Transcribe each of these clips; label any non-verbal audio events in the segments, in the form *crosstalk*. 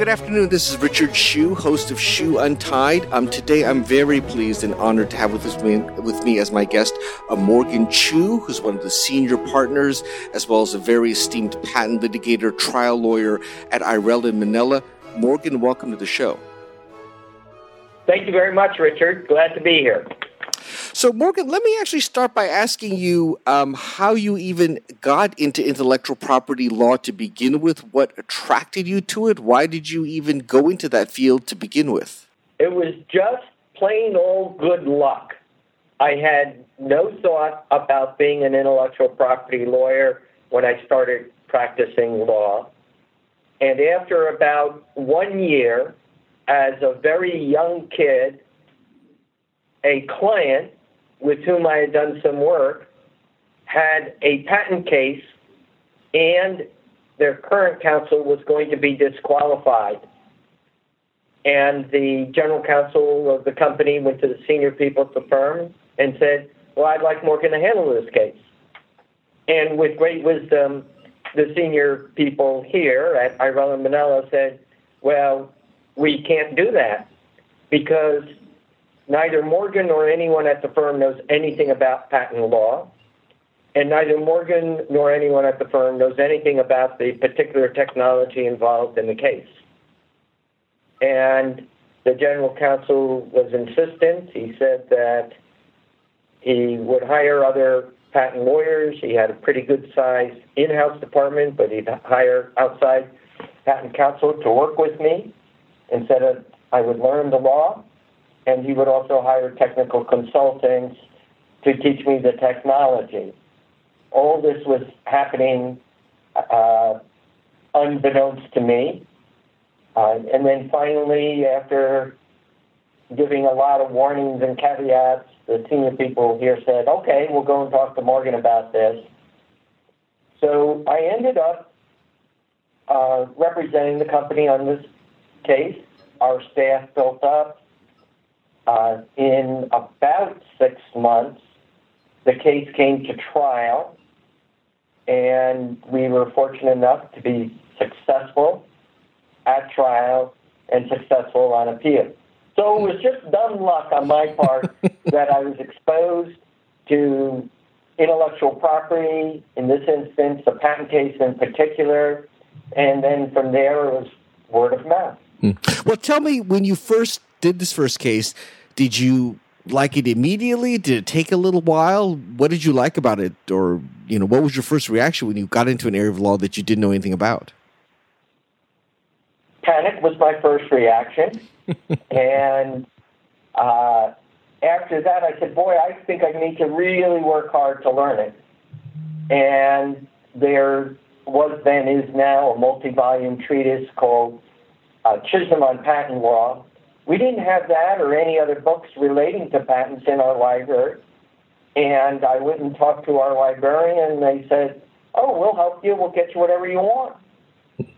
good afternoon. This is Richard Hsu, host of Hsu Untied. Um, today, I'm very pleased and honored to have with me, with me as my guest uh, Morgan Chu, who's one of the senior partners, as well as a very esteemed patent litigator, trial lawyer at Irell & Manella. Morgan, welcome to the show. Thank you very much, Richard. Glad to be here. So, Morgan, let me actually start by asking you um, how you even got into intellectual property law to begin with. What attracted you to it? Why did you even go into that field to begin with? It was just plain old good luck. I had no thought about being an intellectual property lawyer when I started practicing law. And after about one year, as a very young kid, a client with whom I had done some work had a patent case and their current counsel was going to be disqualified. And the general counsel of the company went to the senior people at the firm and said, Well, I'd like Morgan to handle this case. And with great wisdom, the senior people here at Irell & Manella said, Well, we can't do that because Neither Morgan nor anyone at the firm knows anything about patent law, and neither Morgan nor anyone at the firm knows anything about the particular technology involved in the case. And the general counsel was insistent. He said that he would hire other patent lawyers. He had a pretty good sized in house department, but he'd hire outside patent counsel to work with me and said I would learn the law and he would also hire technical consultants to teach me the technology. All this was happening uh, unbeknownst to me. Uh, and then finally, after giving a lot of warnings and caveats, the senior people here said, okay, we'll go and talk to Morgan about this. So I ended up uh, representing the company on this case. Our staff built up. Uh, in about six months, the case came to trial, and we were fortunate enough to be successful at trial and successful on appeal. So it was just dumb luck on my part *laughs* that I was exposed to intellectual property, in this instance, the patent case in particular, and then from there it was word of mouth. Hmm. Well, tell me when you first did this first case, did you like it immediately? Did it take a little while? What did you like about it? Or, you know, what was your first reaction when you got into an area of law that you didn't know anything about? Panic was my first reaction. *laughs* and uh, after that, I said, boy, I think I need to really work hard to learn it. And there was then, is now, a multi volume treatise called uh, Chisum on Patent Law we didn't have that or any other books relating to patents in our library. And I went and talked to our librarian, and they said, Oh, we'll help you. We'll get you whatever you want.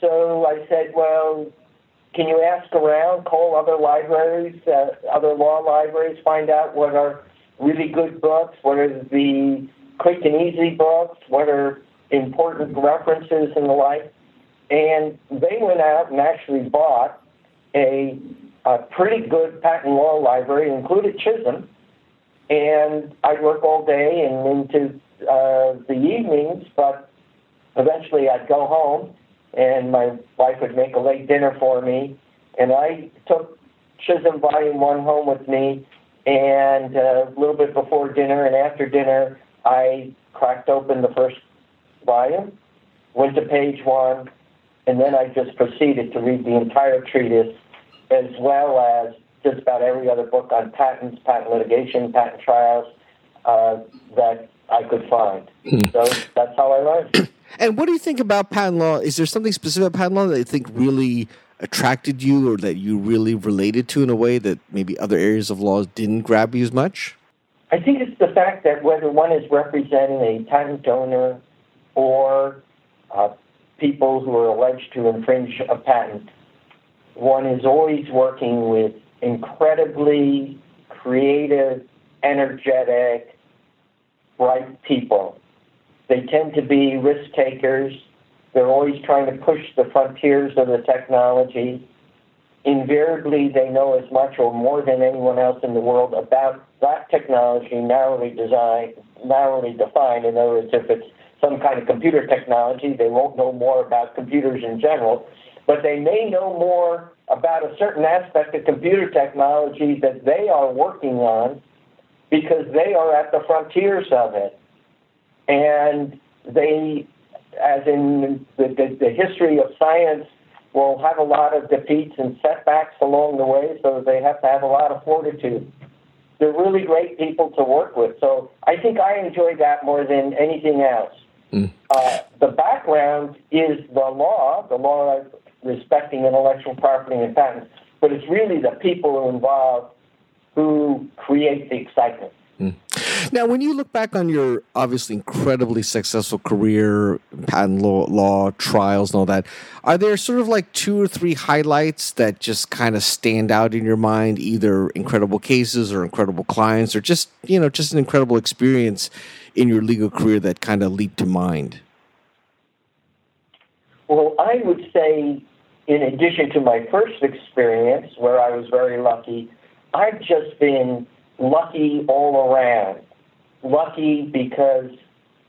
So I said, Well, can you ask around, call other libraries, uh, other law libraries, find out what are really good books, what are the quick and easy books, what are important references and the like. And they went out and actually bought a a pretty good patent law library, included Chisum, and I'd work all day and into uh, the evenings, but eventually I'd go home and my wife would make a late dinner for me, and I took Chisum Volume 1 home with me, and uh, a little bit before dinner and after dinner, I cracked open the first volume, went to page one, and then I just proceeded to read the entire treatise as well as just about every other book on patents, patent litigation, patent trials uh, that I could find. Hmm. So that's how I learned. *clears throat* And what do you think about patent law? Is there something specific about patent law that you think really attracted you or that you really related to in a way that maybe other areas of law didn't grab you as much? I think it's the fact that whether one is representing a patent owner or uh, people who are alleged to infringe a patent, one is always working with incredibly creative energetic, bright people. They tend to be risk takers. They're always trying to push the frontiers of the technology. Invariably, they know as much or more than anyone else in the world about that technology narrowly designed, narrowly defined. In other words, if it's some kind of computer technology, they won't know more about computers in general, but they may know more about a certain aspect of computer technology that they are working on because they are at the frontiers of it. And they, as in the, the, the history of science, will have a lot of defeats and setbacks along the way, so they have to have a lot of fortitude. They're really great people to work with. So I think I enjoy that more than anything else. Mm. Uh, the background is the law, the law respecting intellectual property and patents, but it's really the people involved who create the excitement. Mm. Now, when you look back on your obviously incredibly successful career, patent law, law, trials, and all that, are there sort of like two or three highlights that just kind of stand out in your mind, either incredible cases or incredible clients, or just you know just an incredible experience in your legal career that kind of leap to mind? Well, I would say, in addition to my first experience, where I was very lucky, I've just been lucky all around. Lucky because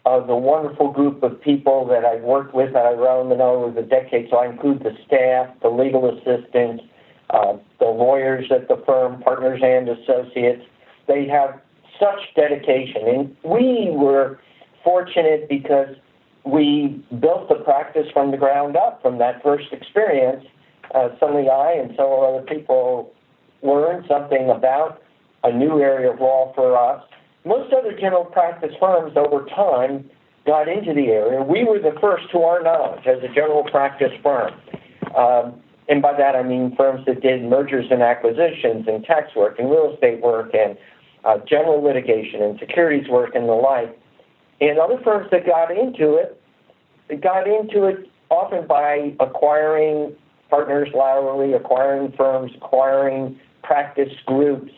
of the wonderful group of people that I've worked with that I've grown to know over the decades. So I include the staff, the legal assistants, uh, the lawyers at the firm, partners and associates. They have such dedication. And we were fortunate because we built the practice from the ground up from that first experience. Uh, suddenly I and several other people learned something about a new area of law for us. Most other general practice firms over time got into the area. We were the first, to our knowledge, as a general practice firm. Um, and by that I mean firms that did mergers and acquisitions and tax work and real estate work and uh, general litigation and securities work and the like. And other firms that got into it they got into it often by acquiring partners laterally, acquiring firms, acquiring practice groups,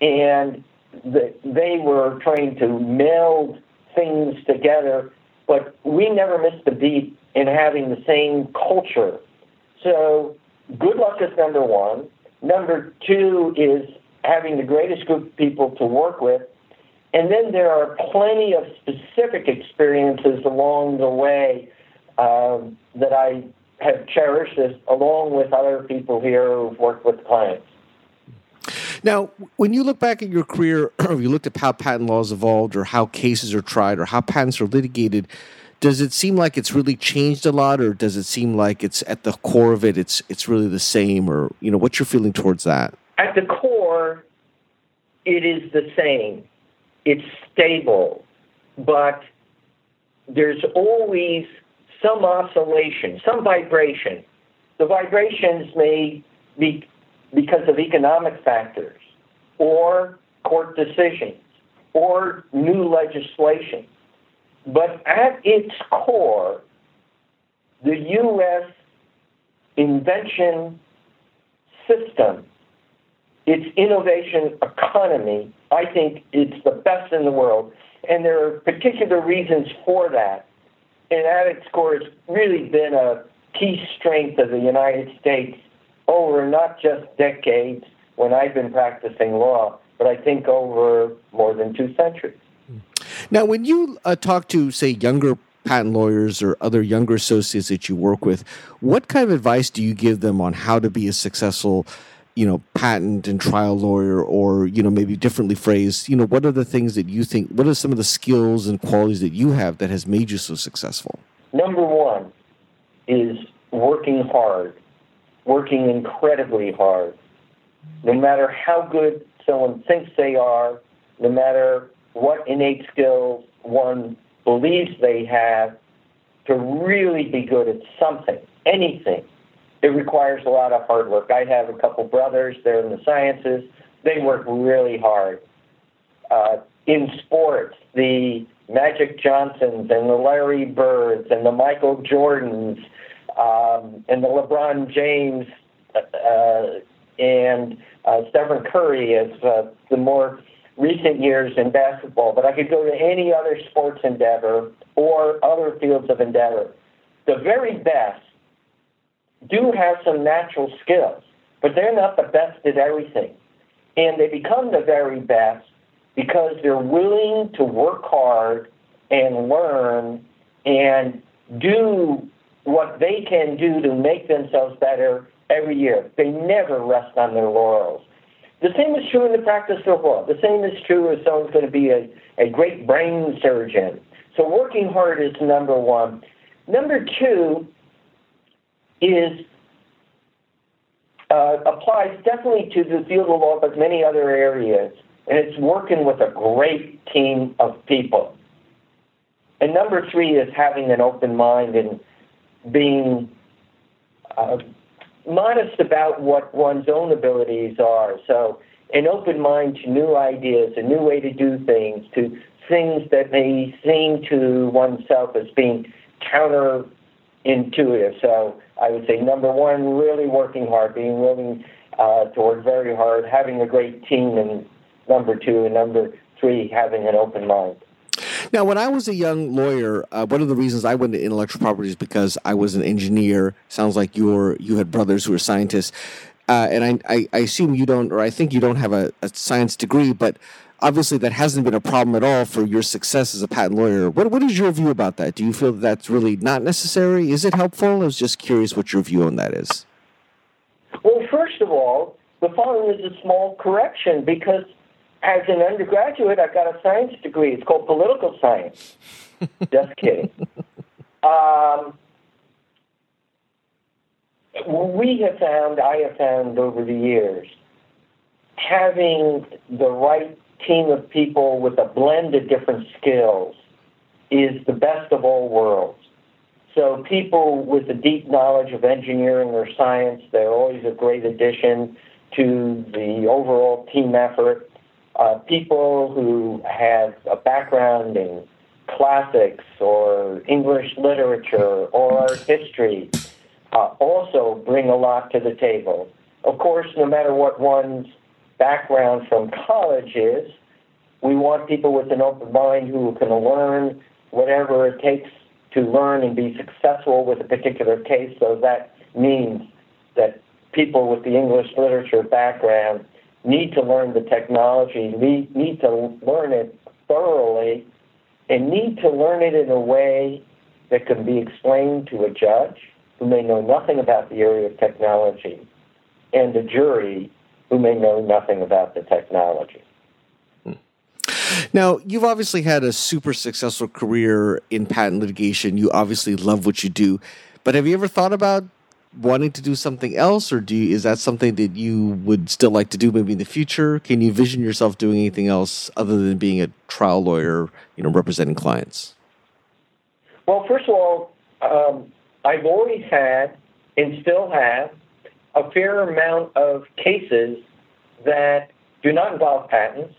and the, they were trying to meld things together, but we never missed a beat in having the same culture. So, good luck is number one. Number two is having the greatest group of people to work with. And then there are plenty of specific experiences along the way um, that I have cherished, as, along with other people here who've worked with clients. Now, when you look back at your career, or *clears throat* you looked at how patent laws evolved, or how cases are tried, or how patents are litigated, does it seem like it's really changed a lot, or does it seem like it's at the core of it, it's it's really the same, or you know, what's your feeling towards that? At the core, it is the same. It's stable, but there's always some oscillation, some vibration. The vibrations may be because of economic factors or court decisions or new legislation. But at its core, the U.S. invention system, its innovation economy, I think it's the best in the world. And there are particular reasons for that. And at its core, it's really been a key strength of the United States over not just decades when I've been practicing law, but I think over more than two centuries. Now, when you uh, talk to, say, younger patent lawyers or other younger associates that you work with, what kind of advice do you give them on how to be a successful, you know, patent and trial lawyer, or you know, maybe differently phrased, you know, what are the things that you think? What are some of the skills and qualities that you have that has made you so successful? Number one is working hard working incredibly hard. No matter how good someone thinks they are, no matter what innate skills one believes they have, to really be good at something, anything, it requires a lot of hard work. I have a couple brothers, they're in the sciences, they work really hard. Uh, in sports, the Magic Johnsons and the Larry Birds and the Michael Jordans um, and the LeBron James uh, and uh, Stephen Curry as uh, the more recent years in basketball, but I could go to any other sports endeavor or other fields of endeavor. The very best do have some natural skills, but they're not the best at everything. And they become the very best because they're willing to work hard and learn and do what they can do to make themselves better every year. They never rest on their laurels. The same is true in the practice of law. The same is true if someone's going to be a, a great brain surgeon. So working hard is number one. Number two is uh, applies definitely to the field of law, but many other areas. And it's working with a great team of people. And number three is having an open mind and being uh, modest about what one's own abilities are. So, an open mind to new ideas, a new way to do things, to things that may seem to oneself as being counterintuitive. So, I would say number one, really working hard, being willing uh, to work very hard, having a great team, and number two, and number three, having an open mind. Now, when I was a young lawyer, uh, one of the reasons I went to intellectual property is because I was an engineer. Sounds like you you had brothers who were scientists, uh, and I, I, I, assume you don't, or I think you don't have a, a, science degree, but obviously that hasn't been a problem at all for your success as a patent lawyer. What what is your view about that? Do you feel that that's really not necessary? Is it helpful? I was just curious what your view on that is. Well, first of all, the following is a small correction because as an undergraduate, I got a science degree. It's called political science. *laughs* Just kidding. Um, we have found, I have found over the years, having the right team of people with a blend of different skills is the best of all worlds. So people with a deep knowledge of engineering or science, they're always a great addition to the overall team effort uh, people who have a background in classics or English literature or history uh, also bring a lot to the table. Of course, no matter what one's background from college is, we want people with an open mind who can learn whatever it takes to learn and be successful with a particular case. So that means that people with the English literature background need to learn the technology, need, need to learn it thoroughly, and need to learn it in a way that can be explained to a judge who may know nothing about the area of technology and a jury who may know nothing about the technology. Now, you've obviously had a super successful career in patent litigation. You obviously love what you do. But have you ever thought about wanting to do something else, or do you, is that something that you would still like to do maybe in the future? Can you vision yourself doing anything else other than being a trial lawyer, you know, representing clients? Well, first of all, um, I've always had and still have a fair amount of cases that do not involve patents.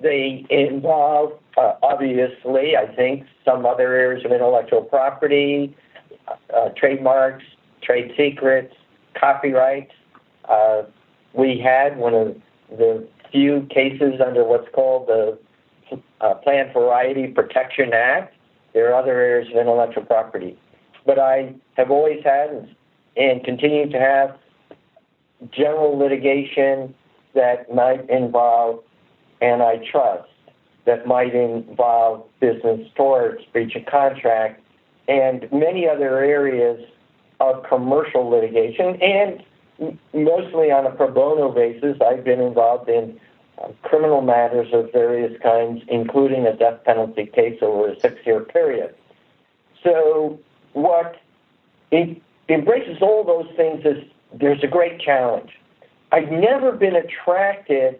They involve, uh, obviously, I think, some other areas of intellectual property, uh, trademarks, trade secrets, copyrights. Uh, we had one of the few cases under what's called the uh, Plant Variety Protection Act. There are other areas of intellectual property. But I have always had and, and continue to have general litigation that might involve antitrust, that might involve business torts, breach of contract, and many other areas of commercial litigation, and mostly on a pro bono basis, I've been involved in uh, criminal matters of various kinds, including a death penalty case over a six year period. So, what it embraces all those things is there's a great challenge. I've never been attracted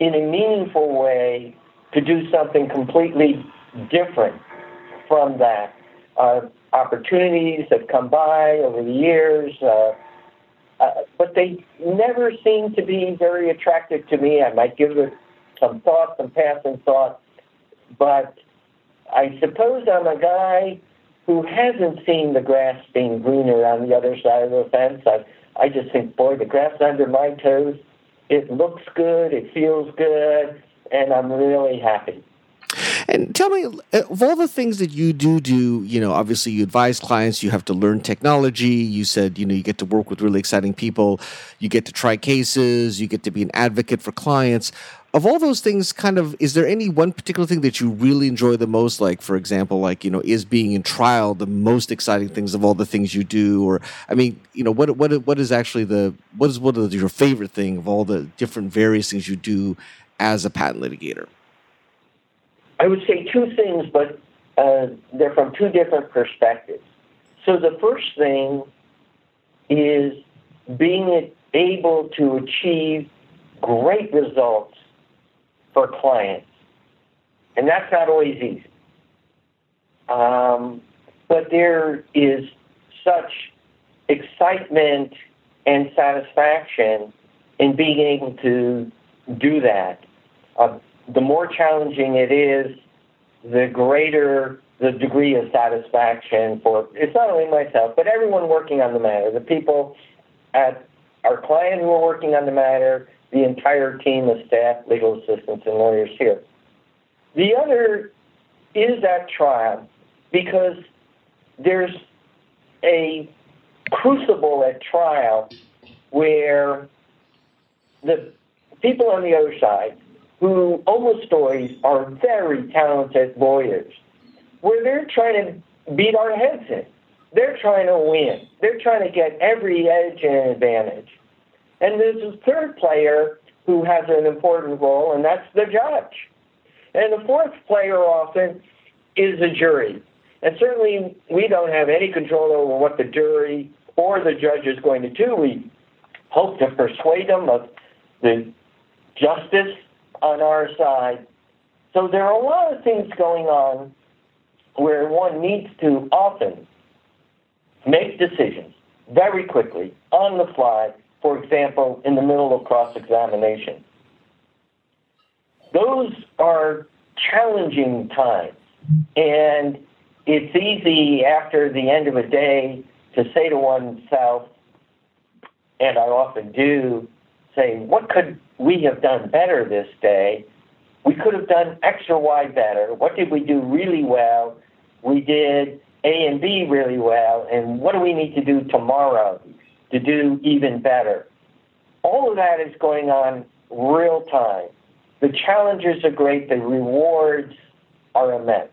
in a meaningful way to do something completely different from that. Uh, opportunities have come by over the years, uh, uh, but they never seem to be very attractive to me. I might give it some thought, some passing thought, but I suppose I'm a guy who hasn't seen the grass being greener on the other side of the fence. I, I just think, boy, the grass under my toes, it looks good, it feels good, and I'm really happy. And tell me, uh, of all the things that you do do, you know, obviously you advise clients, you have to learn technology. You said, you know, you get to work with really exciting people, you get to try cases, you get to be an advocate for clients. Of all those things, kind of, is there any one particular thing that you really enjoy the most? Like, for example, like, you know, is being in trial the most exciting things of all the things you do? Or, I mean, you know, what, what, what is actually the, what is, what is your favorite thing of all the different various things you do as a patent litigator? I would say two things, but uh, they're from two different perspectives. So the first thing is being able to achieve great results for clients. And that's not always easy. Um, but there is such excitement and satisfaction in being able to do that. Uh, the more challenging it is, the greater the degree of satisfaction for it's not only myself, but everyone working on the matter, the people at our client who are working on the matter, the entire team of staff, legal assistants, and lawyers here. The other is that trial because there's a crucible at trial where the people on the other side who almost stories are very talented lawyers, where they're trying to beat our heads in. They're trying to win. They're trying to get every edge and advantage. And there's a third player who has an important role, and that's the judge. And the fourth player often is a jury. And certainly we don't have any control over what the jury or the judge is going to do. We hope to persuade them of the justice on our side. So there are a lot of things going on where one needs to often make decisions very quickly, on the fly, for example, in the middle of cross examination. Those are challenging times. And it's easy after the end of a day to say to oneself, and I often do, say, what could we have done better this day? We could have done X or Y better. What did we do really well? We did A and B really well. And what do we need to do tomorrow to do even better? All of that is going on real time. The challenges are great, the rewards are immense.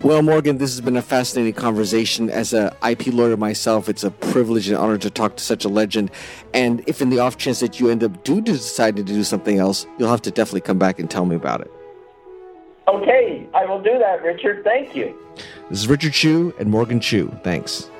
Well, Morgan, this has been a fascinating conversation. As an IP lawyer myself, it's a privilege and honor to talk to such a legend. And if in the off chance that you end up do decide to do something else, you'll have to definitely come back and tell me about it. Okay, I will do that, Richard. Thank you. This is Richard Hsu and Morgan Chu. Thanks.